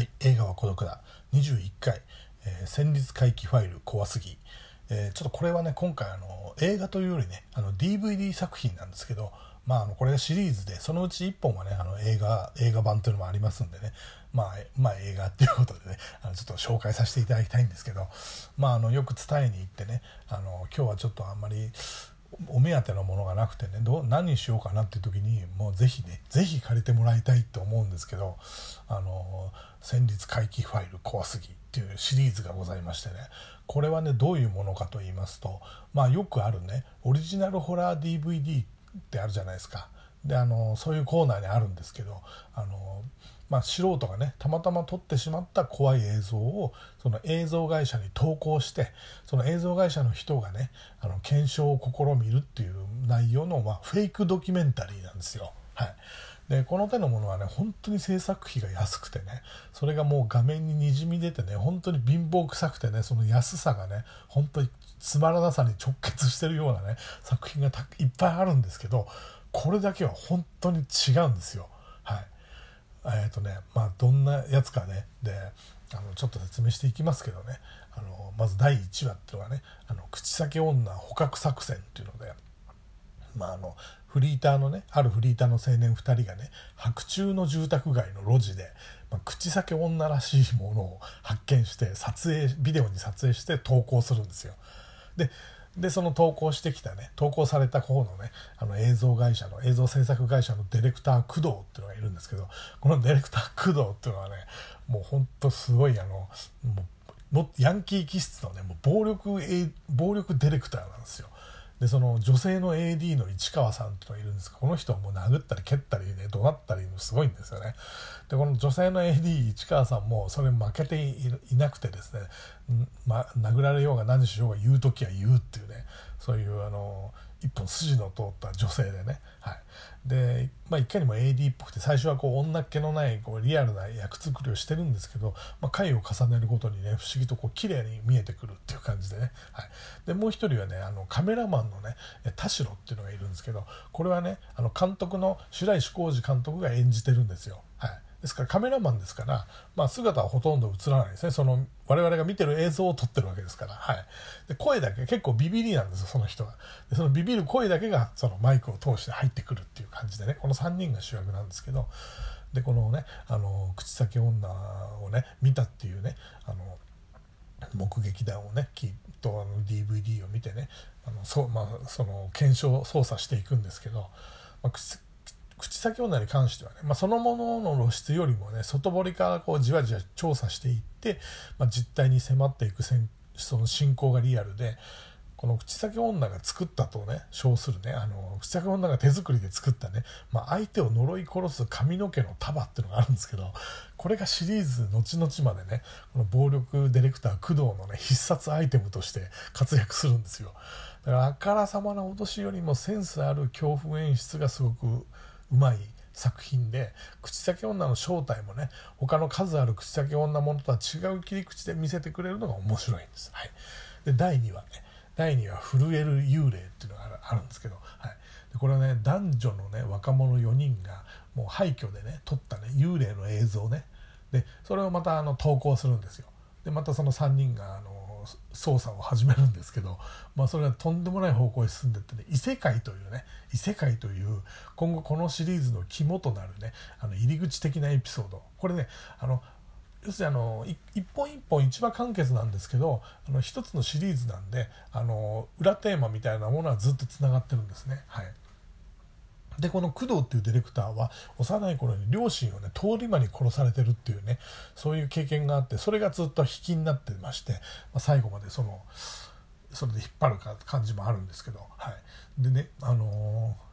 はい、映画は孤独だ。21回、えー、戦慄回帰ファイル怖すぎ、えー、ちょっとこれはね今回あの映画というよりねあの DVD 作品なんですけどまあ、あのこれがシリーズでそのうち1本はねあの映画映画版というのもありますんでね、まあ、まあ映画っていうことでねあのちょっと紹介させていただきたいんですけど、まあ、あのよく伝えに行ってねあの今日はちょっとあんまりお目当てのものがなくてねどう何にしようかなっていう時にもうぜひねぜひ借りてもらいたいと思うんですけど「あの戦慄回帰ファイル怖すぎ」っていうシリーズがございましてねこれはねどういうものかと言いますとまあよくあるねオリジナルホラー DVD ってあるじゃないですか。であのそういうコーナーにあるんですけどあの、まあ、素人がねたまたま撮ってしまった怖い映像をその映像会社に投稿してその映像会社の人がねあの検証を試みるっていう内容の、まあ、フェイクドキュメンタリーなんですよ。はいでこの手のものはね本当に制作費が安くてねそれがもう画面ににじみ出てね本当に貧乏くさくてねその安さがね本当につまらなさに直結してるようなね作品がいっぱいあるんですけどこれだけは本当に違うんですよ。はいえーとねまあ、どんなやつかねであのちょっと説明していきますけどねあのまず第1話っていうのはね「あの口先女捕獲作戦」っていうので、まあ、あのフリーターのねあるフリーターの青年2人がね白昼の住宅街の路地で、まあ、口先女らしいものを発見して撮影ビデオに撮影して投稿するんですよ。ででその投稿してきたね投稿された方のねあの映像会社の映像制作会社のディレクター工藤っていうのがいるんですけどこのディレクター工藤っていうのはねもうほんとすごいあのもうヤンキー気質のねもう暴力暴力ディレクターなんですよ。でその女性の AD の市川さんっていうのがいるんですがこの人はもう殴ったり蹴ったりね怒鳴ったりもすごいんですよね。でこの女性の AD 市川さんもそれ負けていなくてですね、ま、殴られようが何しようが言う時は言うっていうねそういうあの一本筋の通った女性でね、はい、で、まあ、いかにも AD っぽくて最初はこう女っ気のないこうリアルな役作りをしてるんですけど、まあ、回を重ねるごとにね不思議とこう綺麗に見えてくるっていう感じでね、はい、でもう一人はねあのカメラマンのね田代っていうのがいるんですけどこれはねあの監督の白石浩二監督が演じてるんですよ。はい。ですからカメラマンですから、まあ、姿はほとんど映らないですね。その我々が見てる映像を撮ってるわけですから、はい、で声だけ結構ビビりなんですよその人は。でそのビビる声だけがそのマイクを通して入ってくるっていう感じでね。この3人が主役なんですけど。でこのねあの口先女をね見たっていうねあの目撃談をねきっと DVD を見てねあのそ,、まあ、その検証操作していくんですけど、まあ、口口先女に関してはね、まあ、そのものの露出よりもね外堀からこうじわじわ調査していって、まあ、実態に迫っていくその進行がリアルでこの口先女が作ったとね称するねあの口先女が手作りで作ったね、まあ、相手を呪い殺す髪の毛の束っていうのがあるんですけどこれがシリーズ後々までねこの暴力ディレクター工藤のね必殺アイテムとして活躍するんですよ。だからあからさまな脅しよりもセンスある恐怖演出がすごくうまい作品で口先女の正体もね他の数ある口先女ものとは違う切り口で見せてくれるのが面白いんです。はい、で第2話ね第2話「震える幽霊」っていうのがあるんですけど、はい、でこれはね男女のね若者4人がもう廃墟でね撮ったね幽霊の映像ねでそれをまたあの投稿するんですよ。でまたその3人があの捜査を始めるんですけど、まあ、それがとんでもない方向へ進んでってね異世界というね異世界という今後このシリーズの肝となるねあの入り口的なエピソードこれねあの要するにあの一本一本一話完結なんですけどあの一つのシリーズなんであの裏テーマみたいなものはずっとつながってるんですね。はいでこの工藤っていうディレクターは幼い頃に両親をね通り魔に殺されてるっていうねそういう経験があってそれがずっと引きになってまして、まあ、最後までそのそれで引っ張る感じもあるんですけど、はい、でねあのー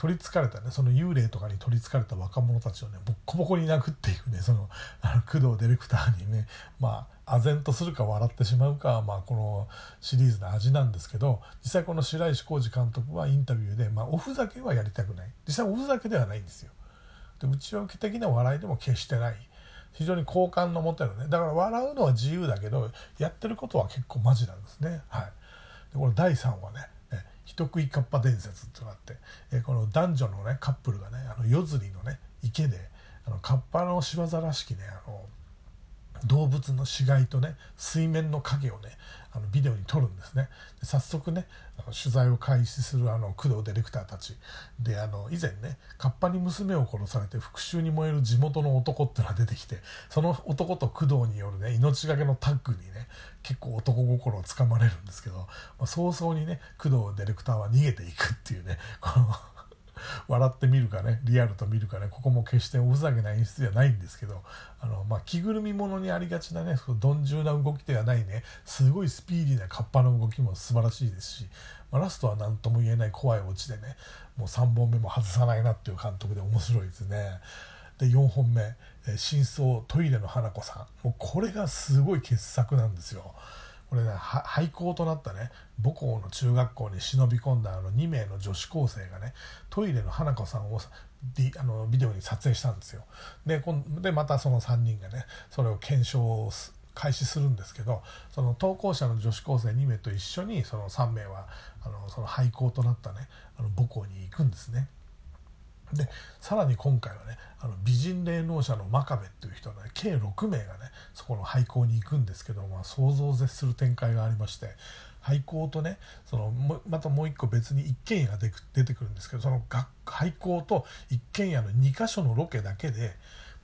取りつかれたね。その幽霊とかに取りつかれた若者たちをねボッコボコに殴っていくね。そのあの工藤ディレクターにね。まあ唖然とするか笑ってしまうか、まあ、このシリーズの味なんですけど実際この白石浩二監督はインタビューで、まあ、おふざけはやりたくない。実際おふざけではないんですよ。で内訳的な笑いでも決してない。非常に好感の持てるね。だから笑うのは自由だけどやってることは結構マジなんですね。はい、でこの第3話ね。人食いカッパ伝説ってのがあって、えこの男女のねカップルがねあの夜釣りのね池でああのカッパの仕業らしきねあの動物の死骸とね水面の影をねあのビデオに撮るんですね。で早速ねあの取材を開始するあの工藤ディレクターたち。であの以前ねカッパに娘を殺されて復讐に燃える地元の男ってのが出てきてその男と工藤によるね命がけのタッグにね結構男心をつかまれるんですけど、まあ、早々にね工藤ディレクターは逃げていくっていうねこの笑ってみるかねリアルと見るかねここも決しておふざけな演出ではないんですけどあの、まあ、着ぐるみものにありがちなね鈍重な動きではないねすごいスピーディーなカッパの動きも素晴らしいですし、まあ、ラストは何とも言えない怖いオチでねもう3本目も外さないなっていう監督で面白いですね。で4本目「真相トイレの花子さん」もうこれがすごい傑作なんですよ。これね廃校となったね母校の中学校に忍び込んだあの2名の女子高生がねトイレの花子さんをビあのビデオに撮影したんですよででまたその3人がねそれを検証を開始するんですけどその投稿者の女子高生2名と一緒にその3名はあのその廃校となったねあの母校に行くんですね。でさらに今回はねあの美人霊能者の真壁っていう人がね計6名がねそこの廃校に行くんですけど、まあ、想像を絶する展開がありまして廃校とねそのまたもう一個別に一軒家が出てくるんですけどその廃校と一軒家の2か所のロケだけで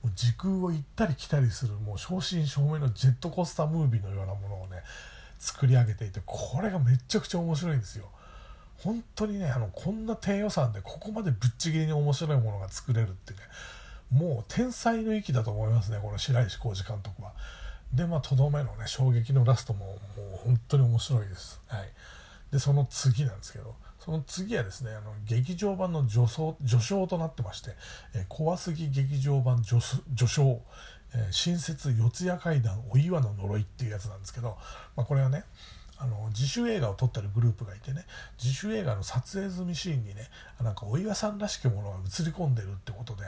も時空を行ったり来たりするもう正真正銘のジェットコースタームービーのようなものをね作り上げていてこれがめちゃくちゃ面白いんですよ。本当にねあのこんな低予算でここまでぶっちぎりに面白いものが作れるってねもう天才の域だと思いますねこの白石浩二監督は。でまあとどめのね衝撃のラストももう本当に面白いです。はい、でその次なんですけどその次はですねあの劇場版の序序章となってまして「えー、怖すぎ劇場版序序章」えー「新設四谷怪談お岩の呪い」っていうやつなんですけど、まあ、これはねあの自主映画を撮ってるグループがいてね自主映画の撮影済みシーンにねなんかお岩さんらしきものが映り込んでるってことで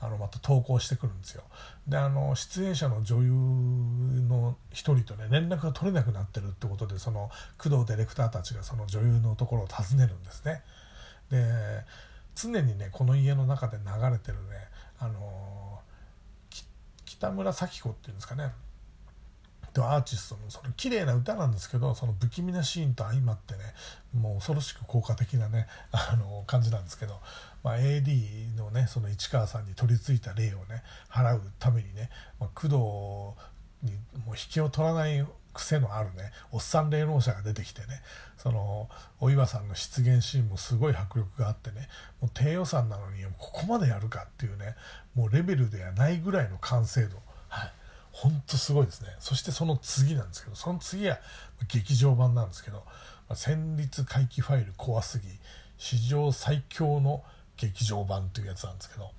あのまた投稿してくるんですよ。であの出演者の女優の一人とね連絡が取れなくなってるってことでその工藤ディレクターたちがその女優のところを訪ねるんですね。で常にねこの家の中で流れてるねあの北村咲子っていうんですかね。アーティストのその綺麗な歌なんですけどその不気味なシーンと相まってねもう恐ろしく効果的なねあの感じなんですけど、まあ、AD のねその市川さんに取り付いた霊をね払うためにね、まあ、工藤にもう引けを取らない癖のあるねおっさん霊能者が出てきてねそのお岩さんの出現シーンもすごい迫力があってねもう低予算なのにここまでやるかっていうねもうレベルではないぐらいの完成度ほんとすごいですね。そしてその次なんですけどその次は劇場版なんですけど「戦慄回帰ファイル怖すぎ史上最強の劇場版」というやつなんですけど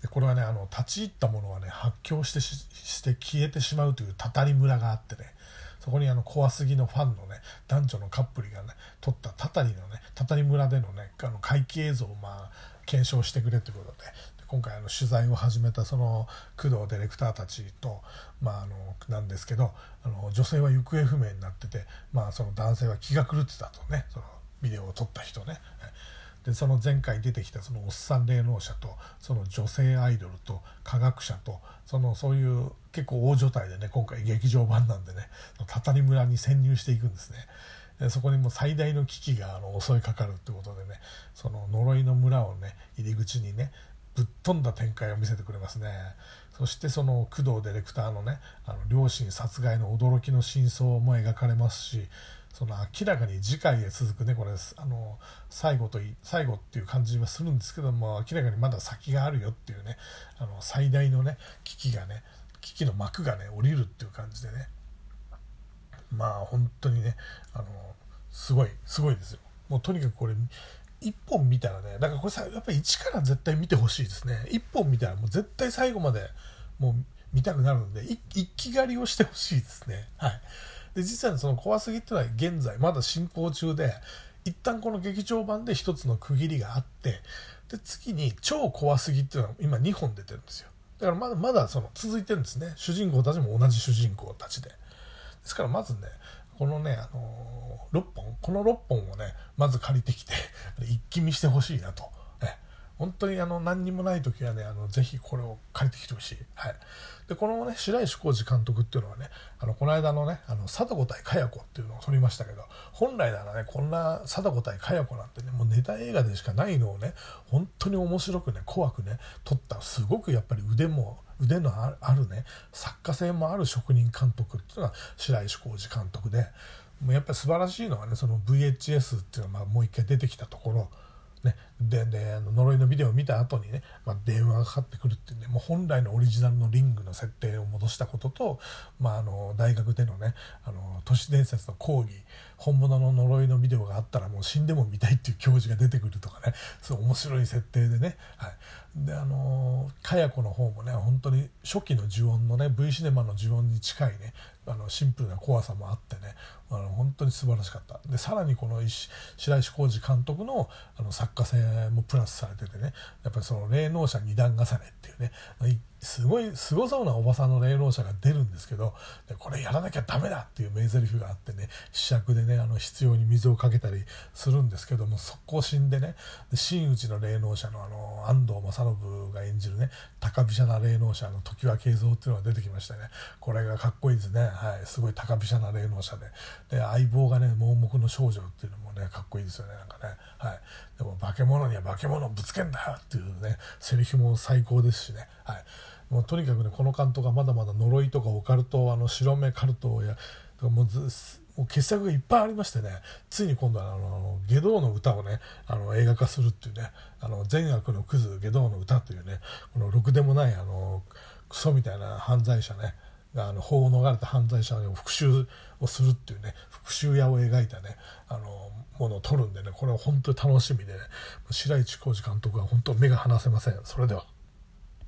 でこれはねあの立ち入ったものはね発狂してして消えてしまうというたたり村があってねそこにあの怖すぎのファンのね男女のカップルがね撮ったたたりのねたたり村でのねあの怪奇映像をまあ検証してくれということで今回あの取材を始めたその工藤ディレクターたちと、まあ、あのなんですけどあの女性は行方不明になってて、まあ、その男性は気が狂ってたとねそのビデオを撮った人ね。でその前回出てきたそのおっさん霊能者とその女性アイドルと科学者とそのそういう結構大所帯でね今回劇場版なんでねたたり村に潜入していくんですね。でそこにも最大の危機があの襲いかかるってことでねその呪いの村をね入り口にねぶっ飛んだ展開を見せてくれますね。そしてその工藤ディレクターのねあの両親殺害の驚きの真相も描かれますしその明らかに次回へ続くねこれあの最後と最後っていう感じはするんですけども明らかにまだ先があるよっていうねあの最大のね危機がね危機の幕がね降りるっていう感じでね。まあ本当にねあのすごいすごいですよ。もうとにかくこれ1本見たらねだからこれさやっぱり1から絶対見てほしいですね。1本見たらもう絶対最後までもう見たくなるので一気狩りをしてほしいですね。はい。で実はその怖すぎっていうのは現在まだ進行中で一旦この劇場版で一つの区切りがあってで次に超怖すぎっていうのは今2本出てるんですよ。だからまだまだその続いてるんですね。主人公たちも同じ主人公たちで。ですからまずねこのね、あのー、6本、この6本をね、まず借りてきて、一気見してほしいなと、本当にあの何にもない時はねあのぜひこれを借りてきてほしい、はい、でこのね白石浩二監督っていうのはねあのこの間のねあの貞子対かや子っていうのを撮りましたけど本来ならねこんな貞子対かや子なんてねもうネタ映画でしかないのをね本当に面白くね怖くね撮ったすごくやっぱり腕も腕のあるね作家性もある職人監督っていうのは白石浩二監督でもうやっぱり素晴らしいのはねその VHS っていうのはまあもう一回出てきたところね、でであの呪いのビデオを見た後にね、まあ、電話がかかってくるっていうねもう本来のオリジナルのリングの設定を戻したことと、まあ、あの大学でのねあの都市伝説の講義本物の呪いのビデオがあったらもう死んでも見たいっていう教授が出てくるとかねそう面白い設定でね、はい、であのかや子の方もね本当に初期の呪音のね V シネマの呪音に近いねあのシンプルな怖さもあってね。あの本当に素晴らしかった。でさらにこの白石浩二監督のあの作家性もプラスされててね。やっぱりその霊能者二段重ねっていうね。すごいすごそうなおばさんの霊能者が出るんですけどでこれやらなきゃダメだっていう名台詞があってね試着でねあの必要に水をかけたりするんですけども速攻死んでね真打ちの霊能者のあの安藤正信が演じるね高飛車な霊能者の常盤慶三っていうのが出てきましてね。これがかっこいいですね、はい、すごい高飛車な霊能者で。で相棒がね盲目の少女っていうのもねかっこいいですよねなんかね、はい、でも化け物には化け物をぶつけんだよっていうねセリフも最高ですしね、はい、もうとにかくねこの監督はまだまだ呪いとかオカルトあの白目カルトやもうずもう傑作がいっぱいありましてね。ついに今度はあの下道の歌をねあの映画化するっていうね。あの善悪のクズ下道の歌というね。このろくでもないあのクソみたいな犯罪者ね。があの法を逃れた犯罪者を復讐をするっていうね。復讐屋を描いたね。あのものを撮るんでね。これは本当に楽しみで、ね、白市浩二監督は本当目が離せません。それでは。